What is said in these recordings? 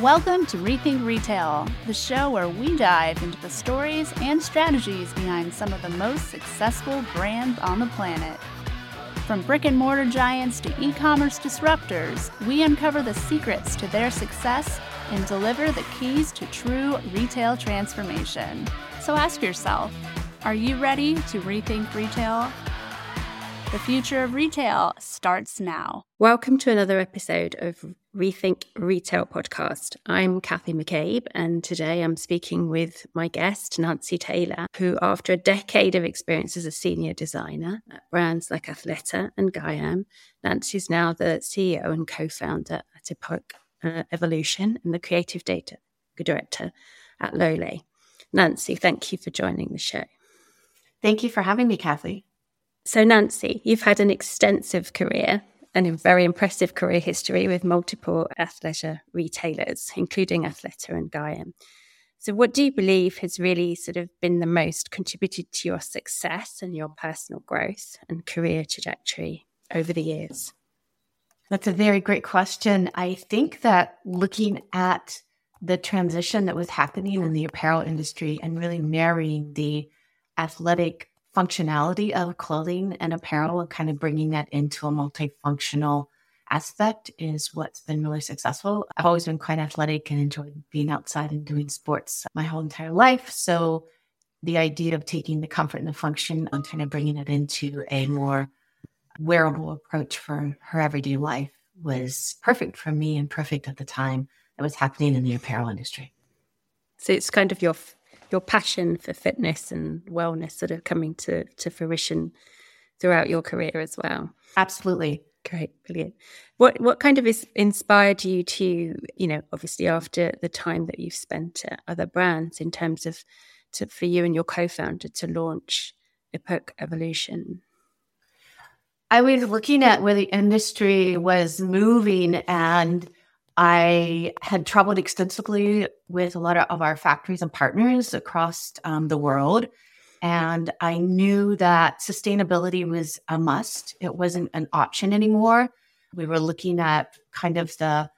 Welcome to Rethink Retail, the show where we dive into the stories and strategies behind some of the most successful brands on the planet. From brick and mortar giants to e commerce disruptors, we uncover the secrets to their success and deliver the keys to true retail transformation. So ask yourself are you ready to rethink retail? The future of retail starts now. Welcome to another episode of Rethink Retail podcast. I'm Cathy McCabe, and today I'm speaking with my guest, Nancy Taylor, who, after a decade of experience as a senior designer at brands like Athleta and Gaiam, Nancy is now the CEO and co founder at Époque uh, Évolution and the creative data director at Lolë. Nancy, thank you for joining the show. Thank you for having me, Cathy. So, Nancy, you've had an extensive career and a very impressive career history with multiple athleisure retailers, including Athleta and Gaiam. So, what do you believe has really sort of been the most contributed to your success and your personal growth and career trajectory over the years? That's a very great question. I think that looking at the transition that was happening in the apparel industry and really marrying the athletic functionality of clothing and apparel and kind of bringing that into a multifunctional aspect is what's been really successful. I've always been quite athletic and enjoyed being outside and doing sports my whole entire life. So the idea of taking the comfort and the function and kind of bringing it into a more wearable approach for her everyday life was perfect for me and perfect at the time that was happening in the apparel industry. So it's kind of your your passion for fitness and wellness sort of coming to, to fruition throughout your career as well. Absolutely. Great, brilliant. What what kind of is inspired you to, you know, obviously after the time that you've spent at other brands in terms of to, for you and your co-founder to launch Époque Évolution? I was looking at where the industry was moving and I had traveled extensively with a lot of our factories and partners across um, the world. And I knew that sustainability was a must. It wasn't an option anymore. We were looking at kind of the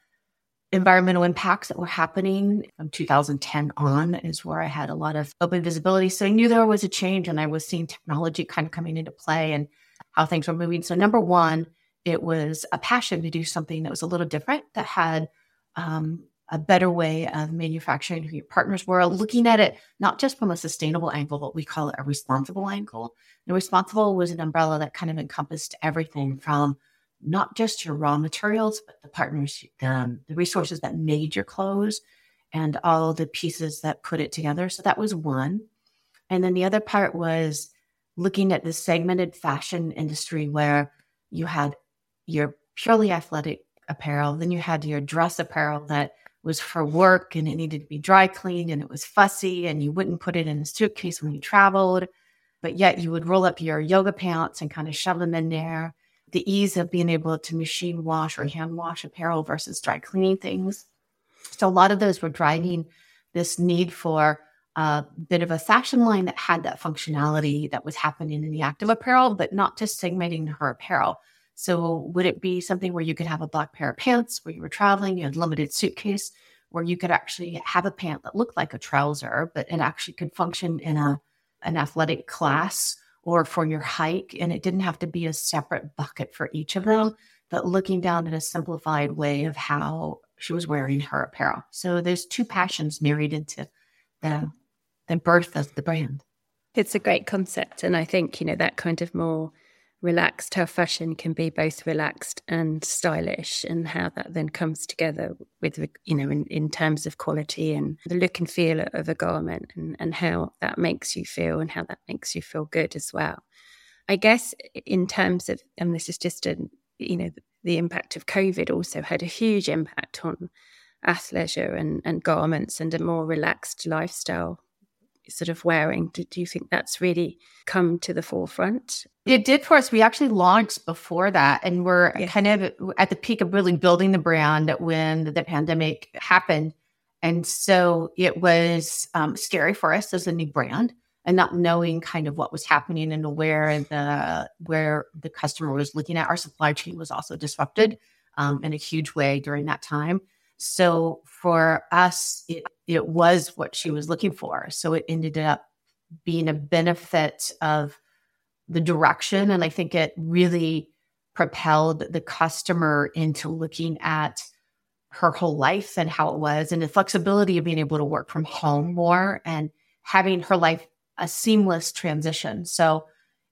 environmental impacts that were happening from 2010 on, is where I had a lot of open visibility. So I knew there was a change and I was seeing technology kind of coming into play and how things were moving. So, number one, it was a passion to do something that was a little different, that had um, a better way of manufacturing who your partners were, looking at it not just from a sustainable angle, but we call it a responsible angle. The responsible was an umbrella that kind of encompassed everything from not just your raw materials, but the partners, um, the resources that made your clothes and all the pieces that put it together. So that was one. And then the other part was looking at the segmented fashion industry where you had your purely athletic apparel. Then you had your dress apparel that was for work and it needed to be dry cleaned and it was fussy and you wouldn't put it in a suitcase when you traveled, but yet you would roll up your yoga pants and kind of shove them in there. The ease of being able to machine wash or hand wash apparel versus dry cleaning things. So a lot of those were driving this need for a bit of a fashion line that had that functionality that was happening in the active apparel, but not just segmenting her apparel. So would it be something where you could have a black pair of pants where you were traveling, you had limited suitcase, where you could actually have a pant that looked like a trouser, but it actually could function in a an athletic class or for your hike, and it didn't have to be a separate bucket for each of them, but looking down at a simplified way of how she was wearing her apparel. So there's two passions married into the the birth of the brand. It's a great concept, and I think you know that kind of more relaxed, how fashion can be both relaxed and stylish, and how that then comes together with, you know, in, in terms of quality and the look and feel of a garment and, and how that makes you feel and how that makes you feel good as well. I guess in terms of, and this is just a, you know, the impact of COVID also had a huge impact on athleisure and, and garments and a more relaxed lifestyle sort of wearing. Do, do you think that's really come to the forefront? It did for us. We actually launched before that, and we're kind of at the peak of really building the brand when the pandemic happened. And so it was um, scary for us as a new brand and not knowing kind of what was happening and where the where the customer was looking at. Our supply chain was also disrupted um, in a huge way during that time. so for us, it, it was what she was looking for. So it ended up being a benefit of the direction. And I think it really propelled the customer into looking at her whole life and how it was and the flexibility of being able to work from home more and having her life a seamless transition. So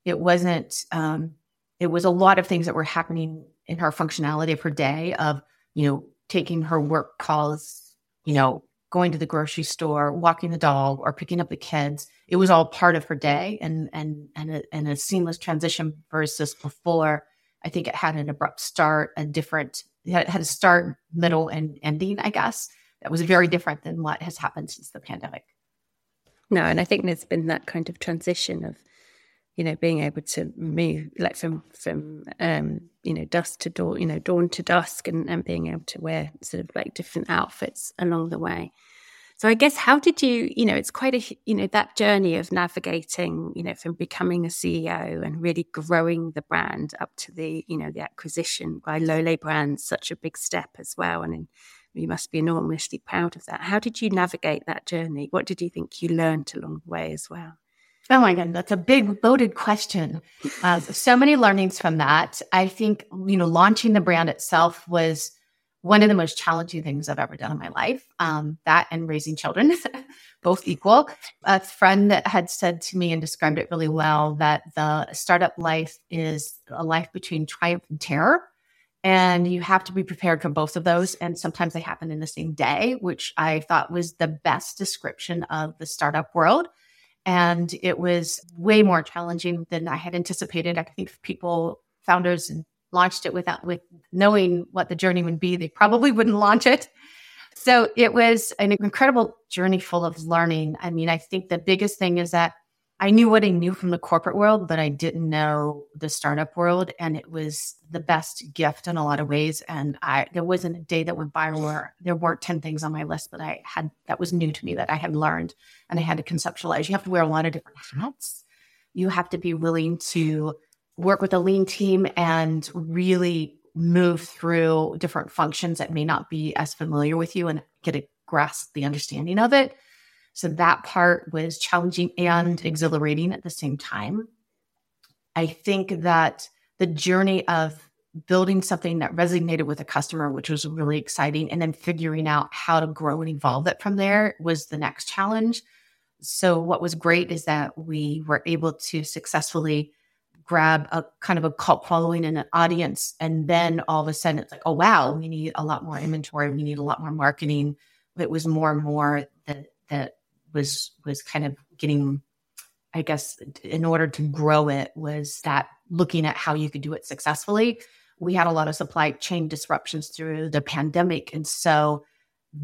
it wasn't, um, it was a lot of things that were happening in her functionality of her day of, you know, taking her work calls, you know, going to the grocery store, walking the dog, or picking up the kids. It was all part of her day and and and a, and a seamless transition versus before. I think it had an abrupt start, a different it had a start, middle, and ending. I guess that was very different than what has happened since the pandemic. No, and I think there's been that kind of transition of you know being able to move like from from um you know dusk to dawn you know dawn to dusk and, and being able to wear sort of like different outfits along the way. So i guess how did you you know it's quite a you know that journey of navigating you know from becoming a ceo and really growing the brand up to the you know the acquisition by lolë brands such a big step as well. And in, you must be enormously proud of that. How did you navigate that journey? What did you think you learned along the way as well Oh my God, that's a big loaded question. Uh, so many learnings from that. I think, you know, launching the brand itself was one of the most challenging things I've ever done in my life. Um, that and raising children, both equal. A friend that had said to me and described it really well that the startup life is a life between triumph and terror. And you have to be prepared for both of those. And sometimes they happen in the same day, which I thought was the best description of the startup world and it was way more challenging than I had anticipated. I think people, founders, launched it without with knowing what the journey would be, they probably wouldn't launch it. So it was an incredible journey full of learning. I mean, I think the biggest thing is that I knew what I knew from the corporate world, but I didn't know the startup world. And it was the best gift in a lot of ways. And I there wasn't a day that went by where there weren't 10 things on my list that I had that was new to me that I had learned and I had to conceptualize. You have to wear a lot of different hats. You have to be willing to work with a lean team and really move through different functions that may not be as familiar with you and get a grasp the understanding of it so that part was challenging and exhilarating at the same time. I think that the journey of building something that resonated with a customer, which was really exciting, and then figuring out how to grow and evolve it from there was the next challenge. So, what was great is that we were able to successfully grab a kind of a cult following and an audience. And then all of a sudden, it's like, oh, wow, we need a lot more inventory. We need a lot more marketing. It was more and more that, that was was kind of getting i guess in order to grow it was that looking at how you could do it successfully. We had a lot of supply chain disruptions through the pandemic. And so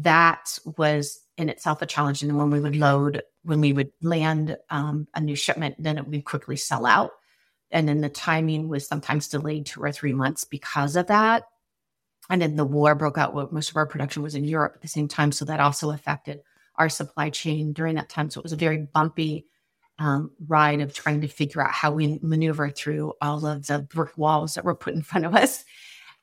that was in itself a challenge. And when we would load when we would land um, a new shipment then it would quickly sell out. And then the timing was sometimes delayed two or three months because of that. And then the war broke out. Most of our production was in europe at the same time. So that also affected our supply chain during that time. So it was a very bumpy um, ride of trying to figure out how we maneuver through all of the brick walls that were put in front of us.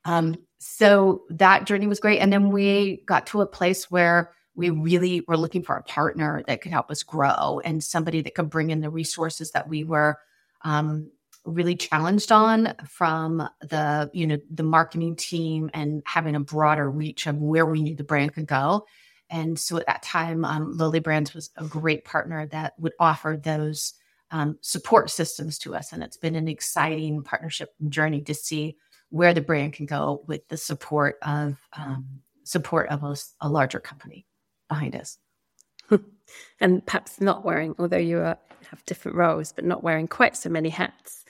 Um, so that journey was great. And then we got to a place where we really were looking for a partner that could help us grow and somebody that could bring in the resources that we were um, really challenged on from the you know the marketing team and having a broader reach of where we knew the brand could go and so at that time, um, Lolë Brands was a great partner that would offer those um, support systems to us. And it's been an exciting partnership journey to see where the brand can go with the support of um, support of a, a, larger company behind us. and perhaps not wearing, although you are, have different roles, but not wearing quite so many hats.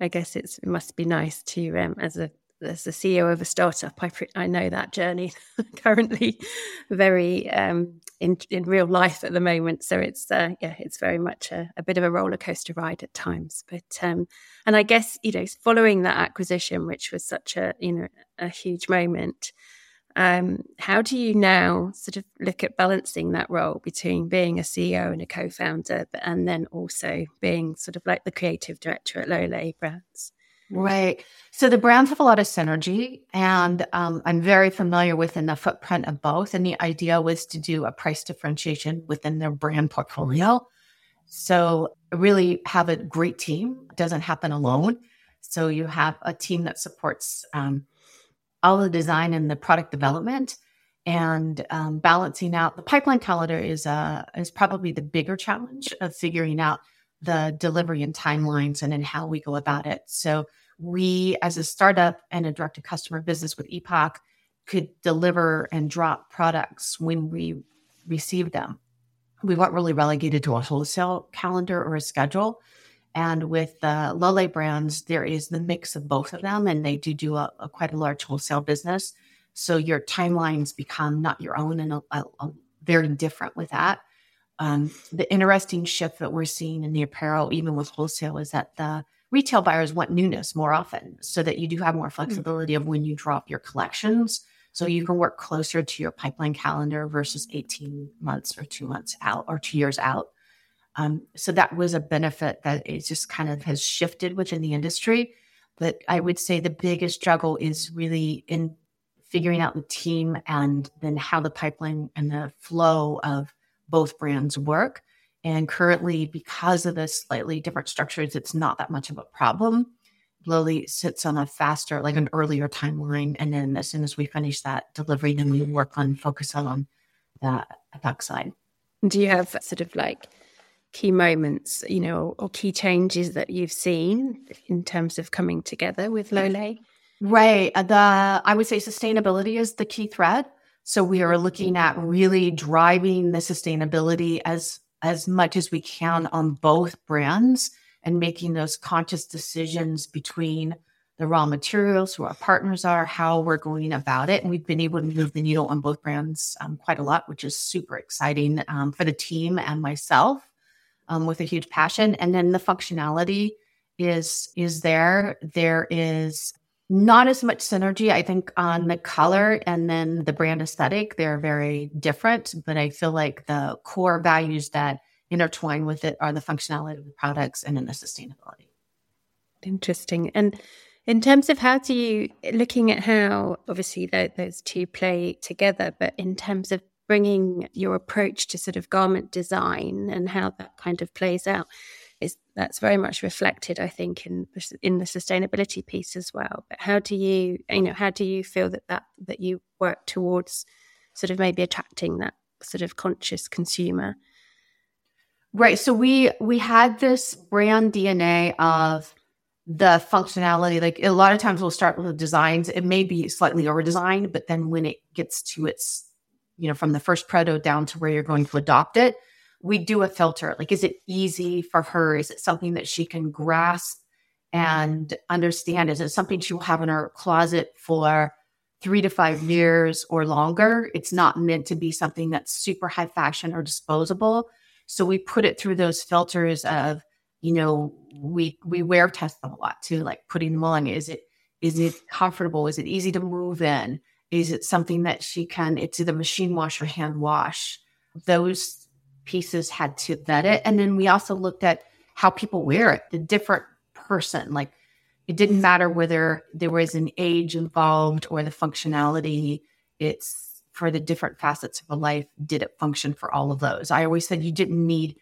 I guess it must be nice to, um, as a as the CEO of a startup, I I know that journey currently very um, in in real life at the moment. So it's uh, yeah, it's very much a, a, bit of a roller coaster ride at times. But um, and I guess you know, following that acquisition, which was such a you know a huge moment. Um, how do you now sort of look at balancing that role between being a CEO and a co-founder, and then also being sort of like the creative director at Lolë Brands? Right. So the brands have a lot of synergy, and um, I'm very familiar within the footprint of both. And the idea was to do a price differentiation within their brand portfolio. So really have a great team. It doesn't happen alone. So you have a team that supports um, all the design and the product development, and um, balancing out the pipeline calendar is uh, is probably the bigger challenge of figuring out the delivery and timelines and then how we go about it. So we, as a startup and a direct to customer business with Époque, could deliver and drop products when we received them. We weren't really relegated to a wholesale calendar or a schedule. And with the Lolë brands, there is the mix of both of them, and they do do a, a quite a large wholesale business. So your timelines become not your own and a, a, very different with that. Um, the interesting shift that we're seeing in the apparel, even with wholesale, is that the retail buyers want newness more often so that you do have more hmm. flexibility of when you drop your collections. So you can work closer to your pipeline calendar versus 18 months or two months out or two years out. Um, so that was a benefit that it just kind of has shifted within the industry. But I would say the biggest struggle is really in figuring out the team and then how the pipeline and the flow of both brands work. And currently, because of the slightly different structures, it's not that much of a problem. Lily sits on a faster, like an earlier timeline. And then as soon as we finish that delivery, then we work on focus on the back side. Do you have sort of like key moments, you know, or key changes that you've seen in terms of coming together with Lolë? Right. The I would say sustainability is the key thread. So we are looking at really driving the sustainability as as much as we can on both brands and making those conscious decisions between the raw materials, who our partners are, how we're going about it. And we've been able to move the needle on both brands um, quite a lot, which is super exciting um, for the team and myself um, with a huge passion. And then the functionality is is there. There is not as much synergy, I think, on the color and then the brand aesthetic. They're very different, but I feel like the core values that intertwine with it are the functionality of the products and then the sustainability. Interesting. And in terms of how do you, looking at how obviously those two play together, but in terms of bringing your approach to sort of garment design and how that kind of plays out, is that's very much reflected, I think, in in the sustainability piece as well. But how do you, you know, how do you feel that that that you work towards sort of maybe attracting that sort of conscious consumer? Right. So we we had this brand DNA of the functionality. Like a lot of times we'll start with designs. It may be slightly over designed, but then when it gets to its, you know, from the first proto down to where you're going to adopt it, we do a filter. Like, is it easy for her? Is it something that she can grasp and understand? Is it something she will have in her closet for three to five years or longer? It's not meant to be something that's super high fashion or disposable. So we put it through those filters of, you know, we we wear test them a lot too, like putting them on. Is it is it comfortable? Is it easy to move in? Is it something that she can? It's either machine wash or hand wash. Those pieces had to vet it. And then we also looked at how people wear it, the different person. Like it didn't matter whether there was an age involved or the functionality. It's for the different facets of a life. Did it function for all of those? I always said you didn't need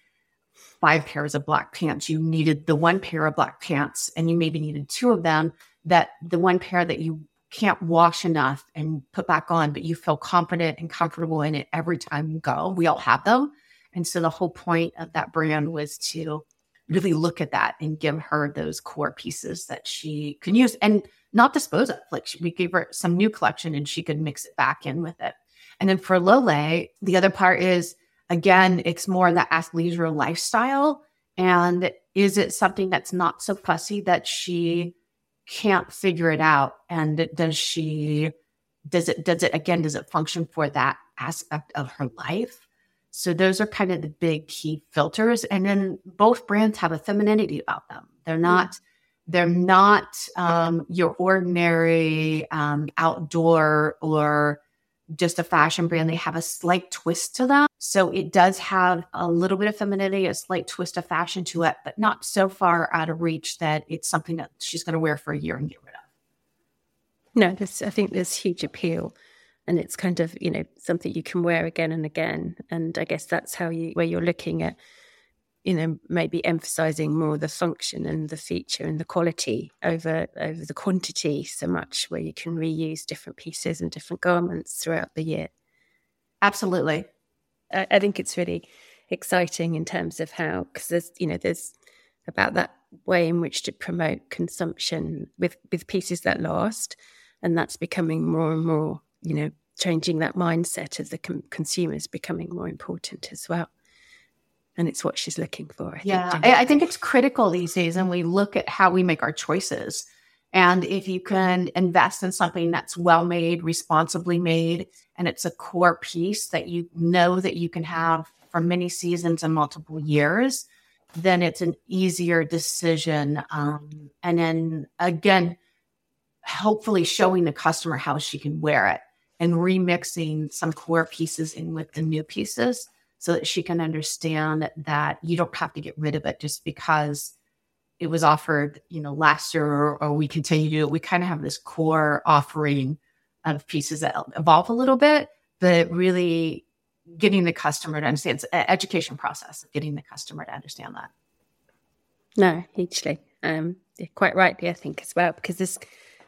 five pairs of black pants. You needed the one pair of black pants, and you maybe needed two of them. That the one pair that you can't wash enough and put back on, but you feel confident and comfortable in it every time you go. We all have them. And so the whole point of that brand was to really look at that and give her those core pieces that she can use and not dispose of. Like we gave her some new collection and she could mix it back in with it. And then for Lolë, the other part is again, it's more that athleisure lifestyle. And is it something that's not so fussy that she can't figure it out? And does she, does it, does it, again, does it function for that aspect of her life? So those are kind of the big key filters. And then both brands have a femininity about them. They're not they're not um, your ordinary um, outdoor or just a fashion brand. They have a slight twist to them. So it does have a little bit of femininity, a slight twist of fashion to it, but not so far out of reach that it's something that she's going to wear for a year and get rid of. No, there's, I think there's huge appeal and it's kind of, you know, something you can wear again and again. And I guess that's how you, where you're looking at, you know, maybe emphasizing more the function and the feature and the quality over, over the quantity so much where you can reuse different pieces and different garments throughout the year. Absolutely. I, I think it's really exciting in terms of how because there's you know there's about that way in which to promote consumption with with pieces that last and that's becoming more and more you know changing that mindset of the com- consumers becoming more important as well. And it's what she's looking for I yeah think, I, I think it's critical these days and we look at how we make our choices. And if you can invest in something that's well made, responsibly made, and it's a core piece that you know that you can have for many seasons and multiple years, then it's an easier decision. Um, and then again, hopefully showing the customer how she can wear it and remixing some core pieces in with the new pieces so that she can understand that you don't have to get rid of it just because it was offered, you know, last year or, or we continue to, we kind of have this core offering of pieces that evolve a little bit, but really getting the customer to understand it's an education process of getting the customer to understand that. No, hugely. Um, quite rightly, I think, as well, because there's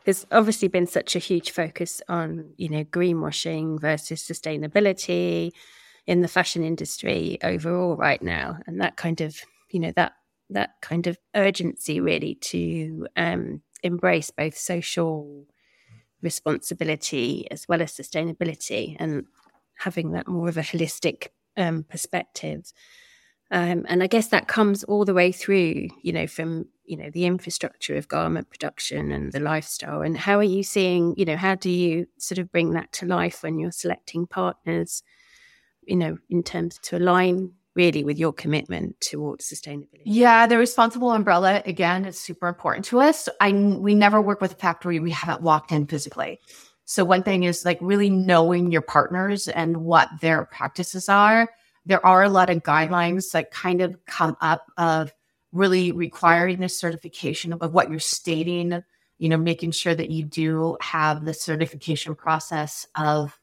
there's obviously been such a huge focus on you know greenwashing versus sustainability in the fashion industry overall right now, and that kind of you know that that kind of urgency really to um, embrace both social responsibility as well as sustainability and having that more of a holistic um, perspective. Um, and I guess that comes all the way through, you know, from you know the infrastructure of garment production and the lifestyle. And how are you seeing, you know, how do you sort of bring that to life when you're selecting partners, you know, in terms to align really with your commitment towards sustainability? Yeah, the responsible umbrella again is super important to us. I we never work with a factory we haven't walked in physically. So one thing is like really knowing your partners and what their practices are. There are a lot of guidelines that kind of come up of really requiring the certification of what you're stating, you know, making sure that you do have the certification process of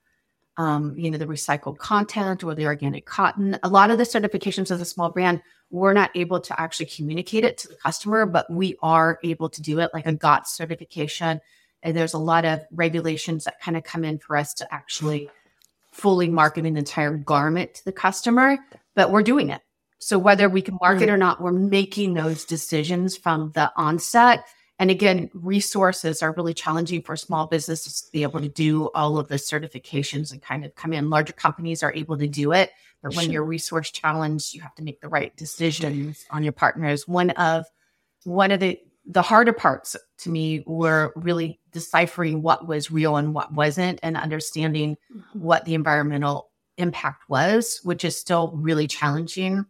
um, you know, the recycled content or the organic cotton. A lot of the certifications as a small brand, we're not able to actually communicate it to the customer, but we are able to do it like a GOTS certification. And there's a lot of regulations that kind of come in for us to actually fully market an entire garment to the customer, but we're doing it. So whether we can market mm. or not, we're making those decisions from the onset and again, resources are really challenging for small businesses to be able to do all of the certifications and kind of come in. Larger companies are able to do it, but when sure. you're resource challenged, you have to make the right decisions on your partners. One of one of the the harder parts to me were really deciphering what was real and what wasn't and understanding mm-hmm. what the environmental impact was, which is still really challenging,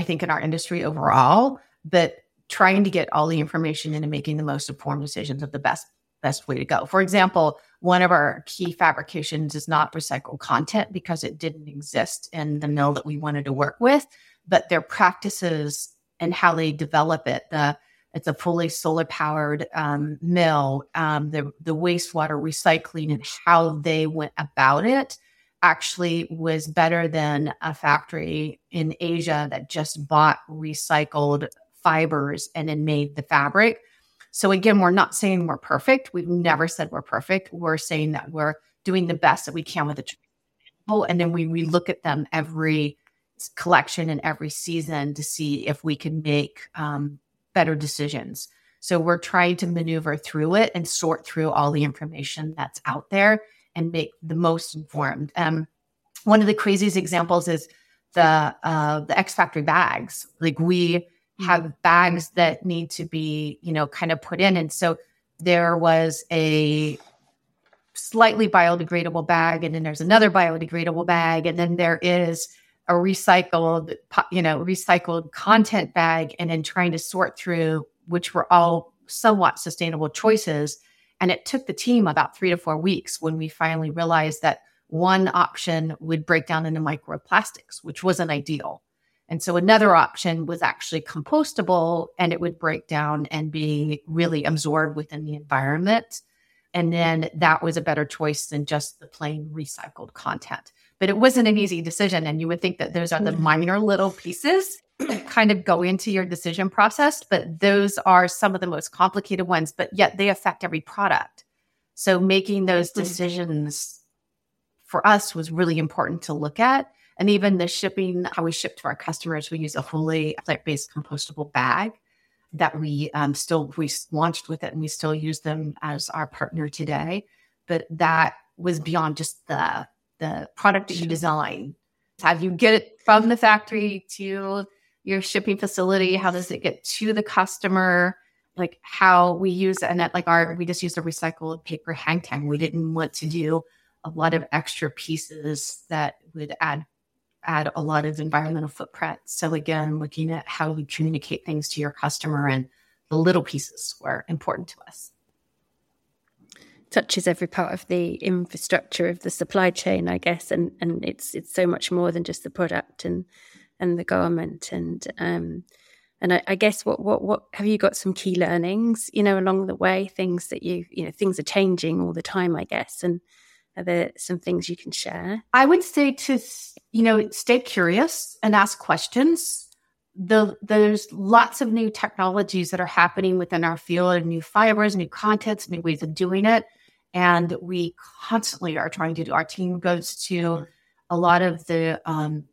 I think, in our industry overall. But trying to get all the information into making the most informed decisions of the best best way to go. For example, one of our key fabrications is not recycled content because it didn't exist in the mill that we wanted to work with, but their practices and how they develop it. The it's a fully solar powered um, mill. Um, the the wastewater recycling and how they went about it actually was better than a factory in Asia that just bought recycled fibers and then made the fabric. So again, we're not saying we're perfect. We've never said we're perfect. We're saying that we're doing the best that we can with the people. And then we, we look at them every collection and every season to see if we can make um, better decisions. So we're trying to maneuver through it and sort through all the information that's out there and make the most informed. Um, one of the craziest examples is the uh, the X Factory bags. Like we have bags that need to be, you know, kind of put in. And so there was a slightly biodegradable bag, and then there's another biodegradable bag, and then there is a recycled, you know, recycled content bag, and then trying to sort through which were all somewhat sustainable choices. And it took the team about three to four weeks when we finally realized that one option would break down into microplastics, which wasn't ideal. And so another option was actually compostable and it would break down and be really absorbed within the environment. And then that was a better choice than just the plain recycled content. But it wasn't an easy decision. And you would think that those are the hmm. minor little pieces that kind of go into your decision process. But those are some of the most complicated ones, but yet they affect every product. So making those decisions for us was really important to look at. And even the shipping, how we ship to our customers, we use a fully plant based compostable bag that we um, still we launched with it and we still use them as our partner today. But that was beyond just the the product that you design. Do you get it from the factory to your shipping facility? How does it get to the customer? Like how we use and that like our we just used a recycled paper hang tag. We didn't want to do a lot of extra pieces that would add add a lot of environmental footprint. So again, looking at how we communicate things to your customer and the little pieces were important to us. Touches every part of the infrastructure of the supply chain, I guess, and and it's it's so much more than just the product and and the garment and um and I, I guess what what what have you got some key learnings you know along the way things that you you know things are changing all the time I guess and are there some things you can share? I would say to, you know, stay curious and ask questions. The, there's lots of new technologies that are happening within our field, and new fibers, new contents, new ways of doing it. And we constantly are trying to do, our team goes to a lot of the um,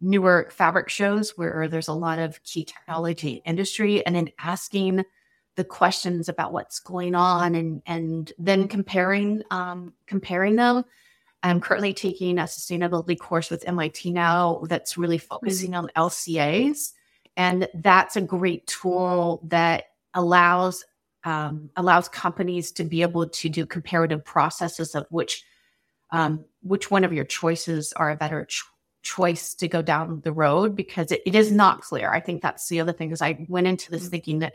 newer fabric shows where there's a lot of key technology industry and then asking the questions about what's going on and and then comparing um, comparing them. I'm currently taking a sustainability course with MIT now that's really focusing on LCAs, and that's a great tool that allows um, allows companies to be able to do comparative processes of which um, which one of your choices are a better ch- choice to go down the road because it, it is not clear. I think that's the other thing is I went into this mm-hmm. thinking that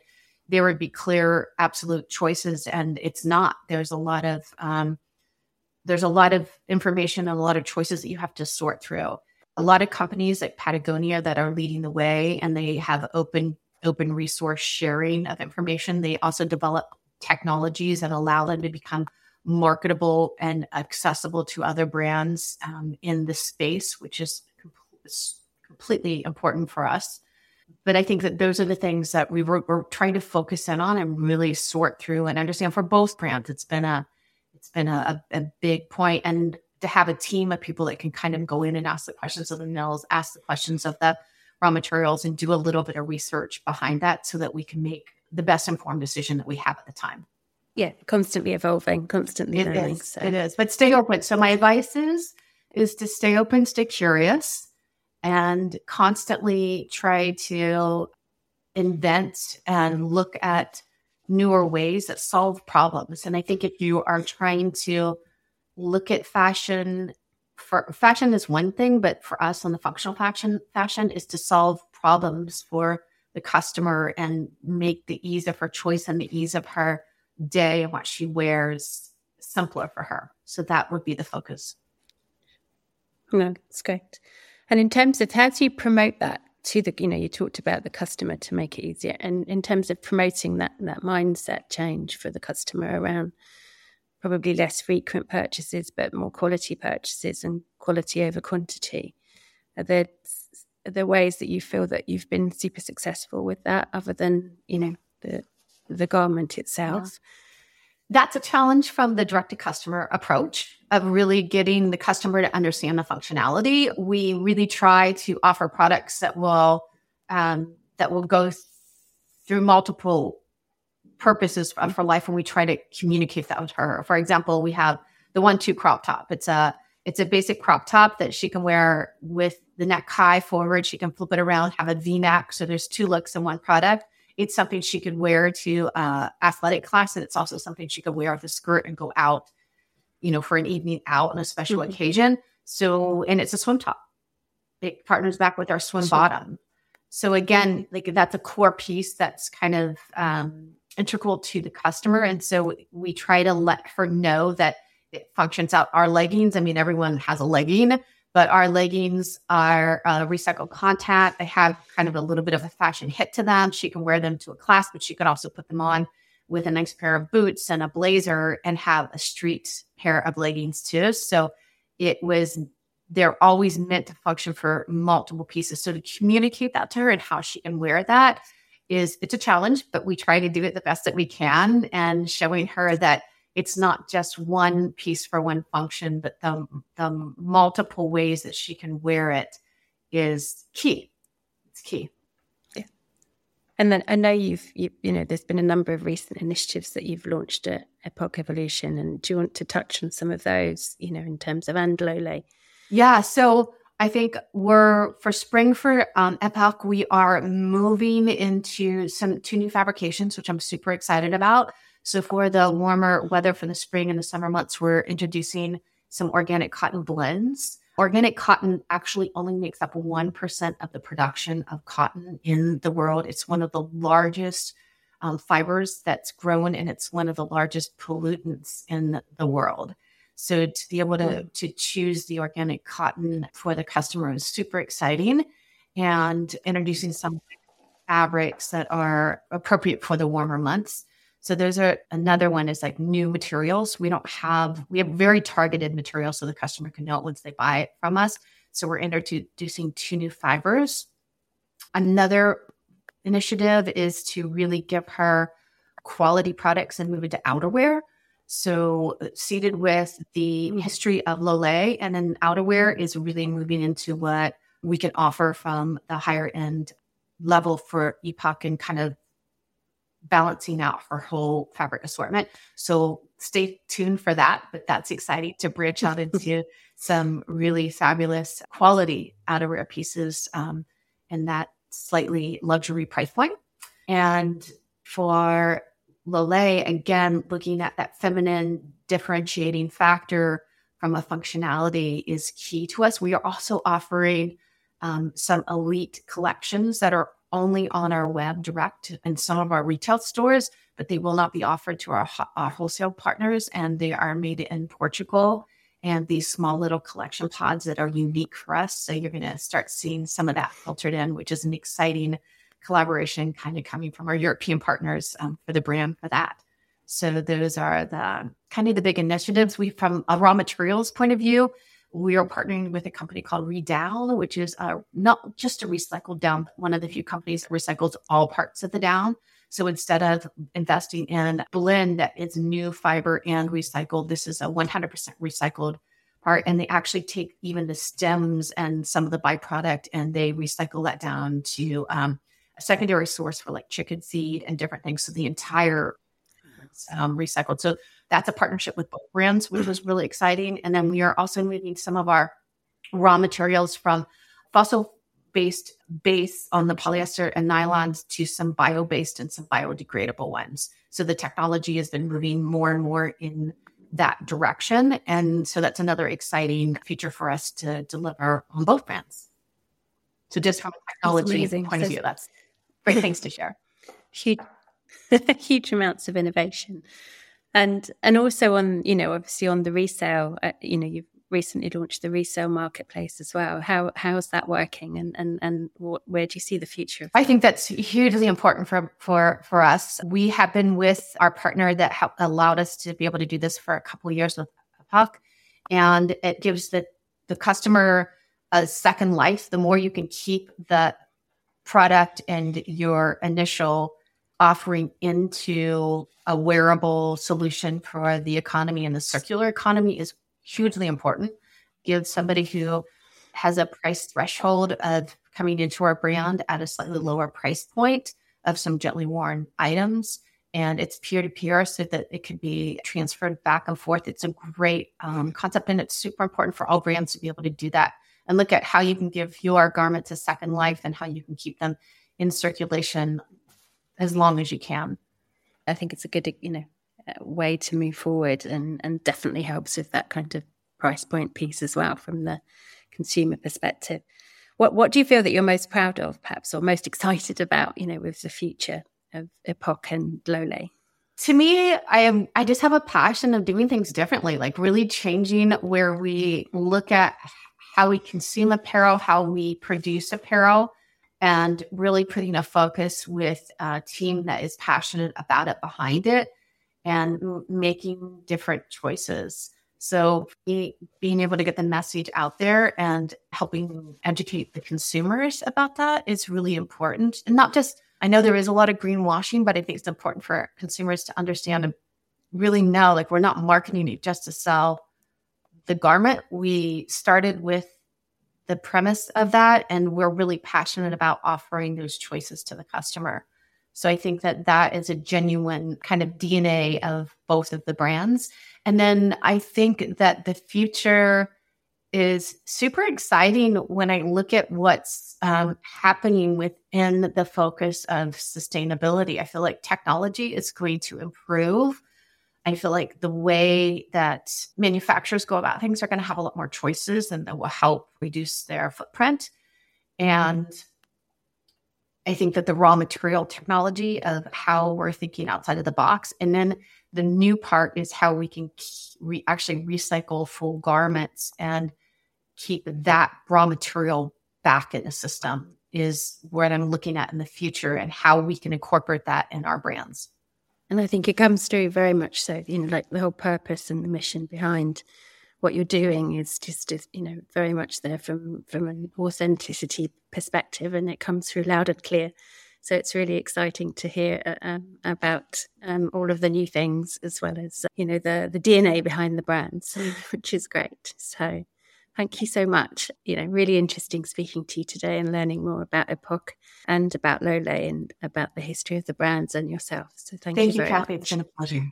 there would be clear absolute choices and it's not there's a lot of um, there's a lot of information and a lot of choices that you have to sort through a lot of companies like patagonia that are leading the way and they have open open resource sharing of information they also develop technologies that allow them to become marketable and accessible to other brands um, in the space which is, completely important for us but I think that those are the things that we were, we're trying to focus in on and really sort through and understand for both brands. It's been a it's been a, a big point, and to have a team of people that can kind of go in and ask the questions of the mills, ask the questions of the raw materials, and do a little bit of research behind that, so that we can make the best informed decision that we have at the time. Yeah, constantly evolving, constantly it learning. Is, so. It is, but stay open. So my advice is is to stay open, stay curious and constantly try to invent and look at newer ways that solve problems. And I think if you are trying to look at fashion, for fashion is one thing, but for us on the functional fashion, fashion is to solve problems for the customer and make the ease of her choice and the ease of her day and what she wears simpler for her. So that would be the focus. No, that's great. And in terms of how do you promote that to the, you know, you talked about the customer to make it easier. And in terms of promoting that that mindset change for the customer around probably less frequent purchases, but more quality purchases and quality over quantity. Are there are there ways that you feel that you've been super successful with that, other than you know the the garment itself? Yeah that's a challenge from the direct to customer approach of really getting the customer to understand the functionality. We really try to offer products that will um, that will go th- through multiple purposes for, for life, and we try to communicate that with her. For example, we have the one two crop top. It's a it's a basic crop top that she can wear with the neck high forward. She can flip it around, have a V neck. So there's two looks in one product it's something she could wear to uh, athletic class, and it's also something she could wear with a skirt and go out, you know, for an evening out on a special mm-hmm. occasion. So, and it's a swim top. It partners back with our swim, swim. bottom. So again, like that's a core piece that's kind of um, integral to the customer, and so we try to let her know that it functions out. Our leggings, I mean, everyone has a legging, but our leggings are uh, recycled content. They have kind of a little bit of a fashion hit to them. She can wear them to a class, but she can also put them on with a nice pair of boots and a blazer and have a street pair of leggings too. So it was, they're always meant to function for multiple pieces. So to communicate that to her and how she can wear that is, it's a challenge, but we try to do it the best that we can and showing her that it's not just one piece for one function, but the, the multiple ways that she can wear it is key. It's key. Yeah. And then I know you've, you, you know, there's been a number of recent initiatives that you've launched at Époque Évolution. And do you want to touch on some of those, you know, in terms of and Lolë? Yeah. So I think we're for spring for um, Époque, we are moving into some two new fabrications, which I'm super excited about. So for the warmer weather for the spring and the summer months, we're introducing some organic cotton blends. Organic cotton actually only makes up 1% of the production of cotton in the world. It's one of the largest um, fibers that's grown and it's one of the largest pollutants in the world. So to be able to, to choose the organic cotton for the customer is super exciting and introducing some fabrics that are appropriate for the warmer months. So those are another one is like new materials. We don't have we have very targeted materials so the customer can know it once they buy it from us. So we're introducing two new fibers. Another initiative is to really give her quality products and move into outerwear. So uh, seated with the history of Lolë and then outerwear is really moving into what we can offer from the higher end level for Époque and kind of balancing out her whole fabric assortment. So stay tuned for that. But that's exciting to branch out into some really fabulous quality outerwear pieces um, in that slightly luxury price point. And for Lolë, again, looking at that feminine differentiating factor from a functionality is key to us. We are also offering um, some elite collections that are only on our web direct and some of our retail stores, but they will not be offered to our, our wholesale partners. And they are made in Portugal and these small little collection pods that are unique for us. So you're going to start seeing some of that filtered in, which is an exciting collaboration kind of coming from our European partners um, for the brand for that. So those are the kind of the big initiatives we from a raw materials point of view we are partnering with a company called Redown, which is not just a recycled down, one of the few companies that recycles all parts of the down. So instead of investing in blend that is new fiber and recycled, this is a 100% recycled part. And they actually take even the stems and some of the byproduct and they recycle that down to um, a secondary source for like chicken seed and different things. So the entire um, recycled. So that's a partnership with both brands, which was really exciting. And then we are also moving some of our raw materials from fossil based base on the polyester and nylons to some bio based and some biodegradable ones. So the technology has been moving more and more in that direction. And so that's another exciting feature for us to deliver on both brands. So just from a technology point of view, that's great things to share. Huge, huge amounts of innovation and and also on you know obviously on the resale uh, you know you've recently launched the resale marketplace as well. How how's that working? And and and what, where do you see the future i think that's hugely important for for for us. We have been with our partner that ha- allowed us to be able to do this for a couple of years with puck and it gives the the customer a second life. The more you can keep the product and your initial offering into a wearable solution for the economy and the circular economy is hugely important. Give somebody who has a price threshold of coming into our brand at a slightly lower price point of some gently worn items. And it's peer to peer so that it can be transferred back and forth. It's a great um, concept, and it's super important for all brands to be able to do that and look at how you can give your garments a second life and how you can keep them in circulation as long as you can. I think it's a good, you know, uh, way to move forward and, and definitely helps with that kind of price point piece as well from the consumer perspective. What what do you feel that you're most proud of, perhaps, or most excited about, you know, with the future of Époque and Lolë? to me, I am I just have a passion of doing things differently, like really changing where we look at how we consume apparel, how we produce apparel, and really putting a focus with a team that is passionate about it behind it and making different choices. So be, being able to get the message out there and helping educate the consumers about that is really important. And not just, I know there is a lot of greenwashing, but I think it's important for consumers to understand and really know like we're not marketing it just to sell the garment. We started with the premise of that, and we're really passionate about offering those choices to the customer. So I think that that is a genuine kind of DNA of both of the brands. And then I think that the future is super exciting when I look at what's um, happening within the focus of sustainability. I feel like technology is going to improve. I feel like the way that manufacturers go about things are going to have a lot more choices and that will help reduce their footprint. And mm-hmm. I think that the raw material technology of how we're thinking outside of the box. And then the new part is how we can re- actually recycle full garments and keep that raw material back in the system is what I'm looking at in the future and how we can incorporate that in our brands. And I think it comes through very much so, you know, like the whole purpose and the mission behind what you're doing is just you know very much there from from an authenticity perspective and it comes through loud and clear. So it's really exciting to hear uh, um, about um, all of the new things as well as you know the the dna behind the brands which is great. So thank you so much you know really interesting speaking to you today and learning more about Époque and about lolë and about the history of the brands and yourself so thank, thank you, you Cathy much. it's been a pleasure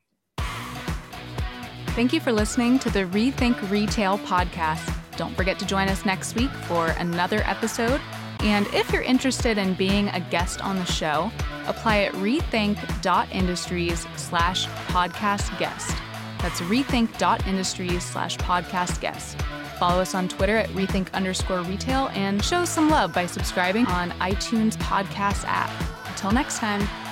Thank you for listening to the Rethink Retail podcast. Don't forget to join us next week for another episode. And if you're interested in being a guest on the show, apply at rethink.industries slash podcast guest. That's rethink.industries slash podcast guest. Follow us on Twitter at rethink underscore retail and show some love by subscribing on iTunes podcast app. Until next time.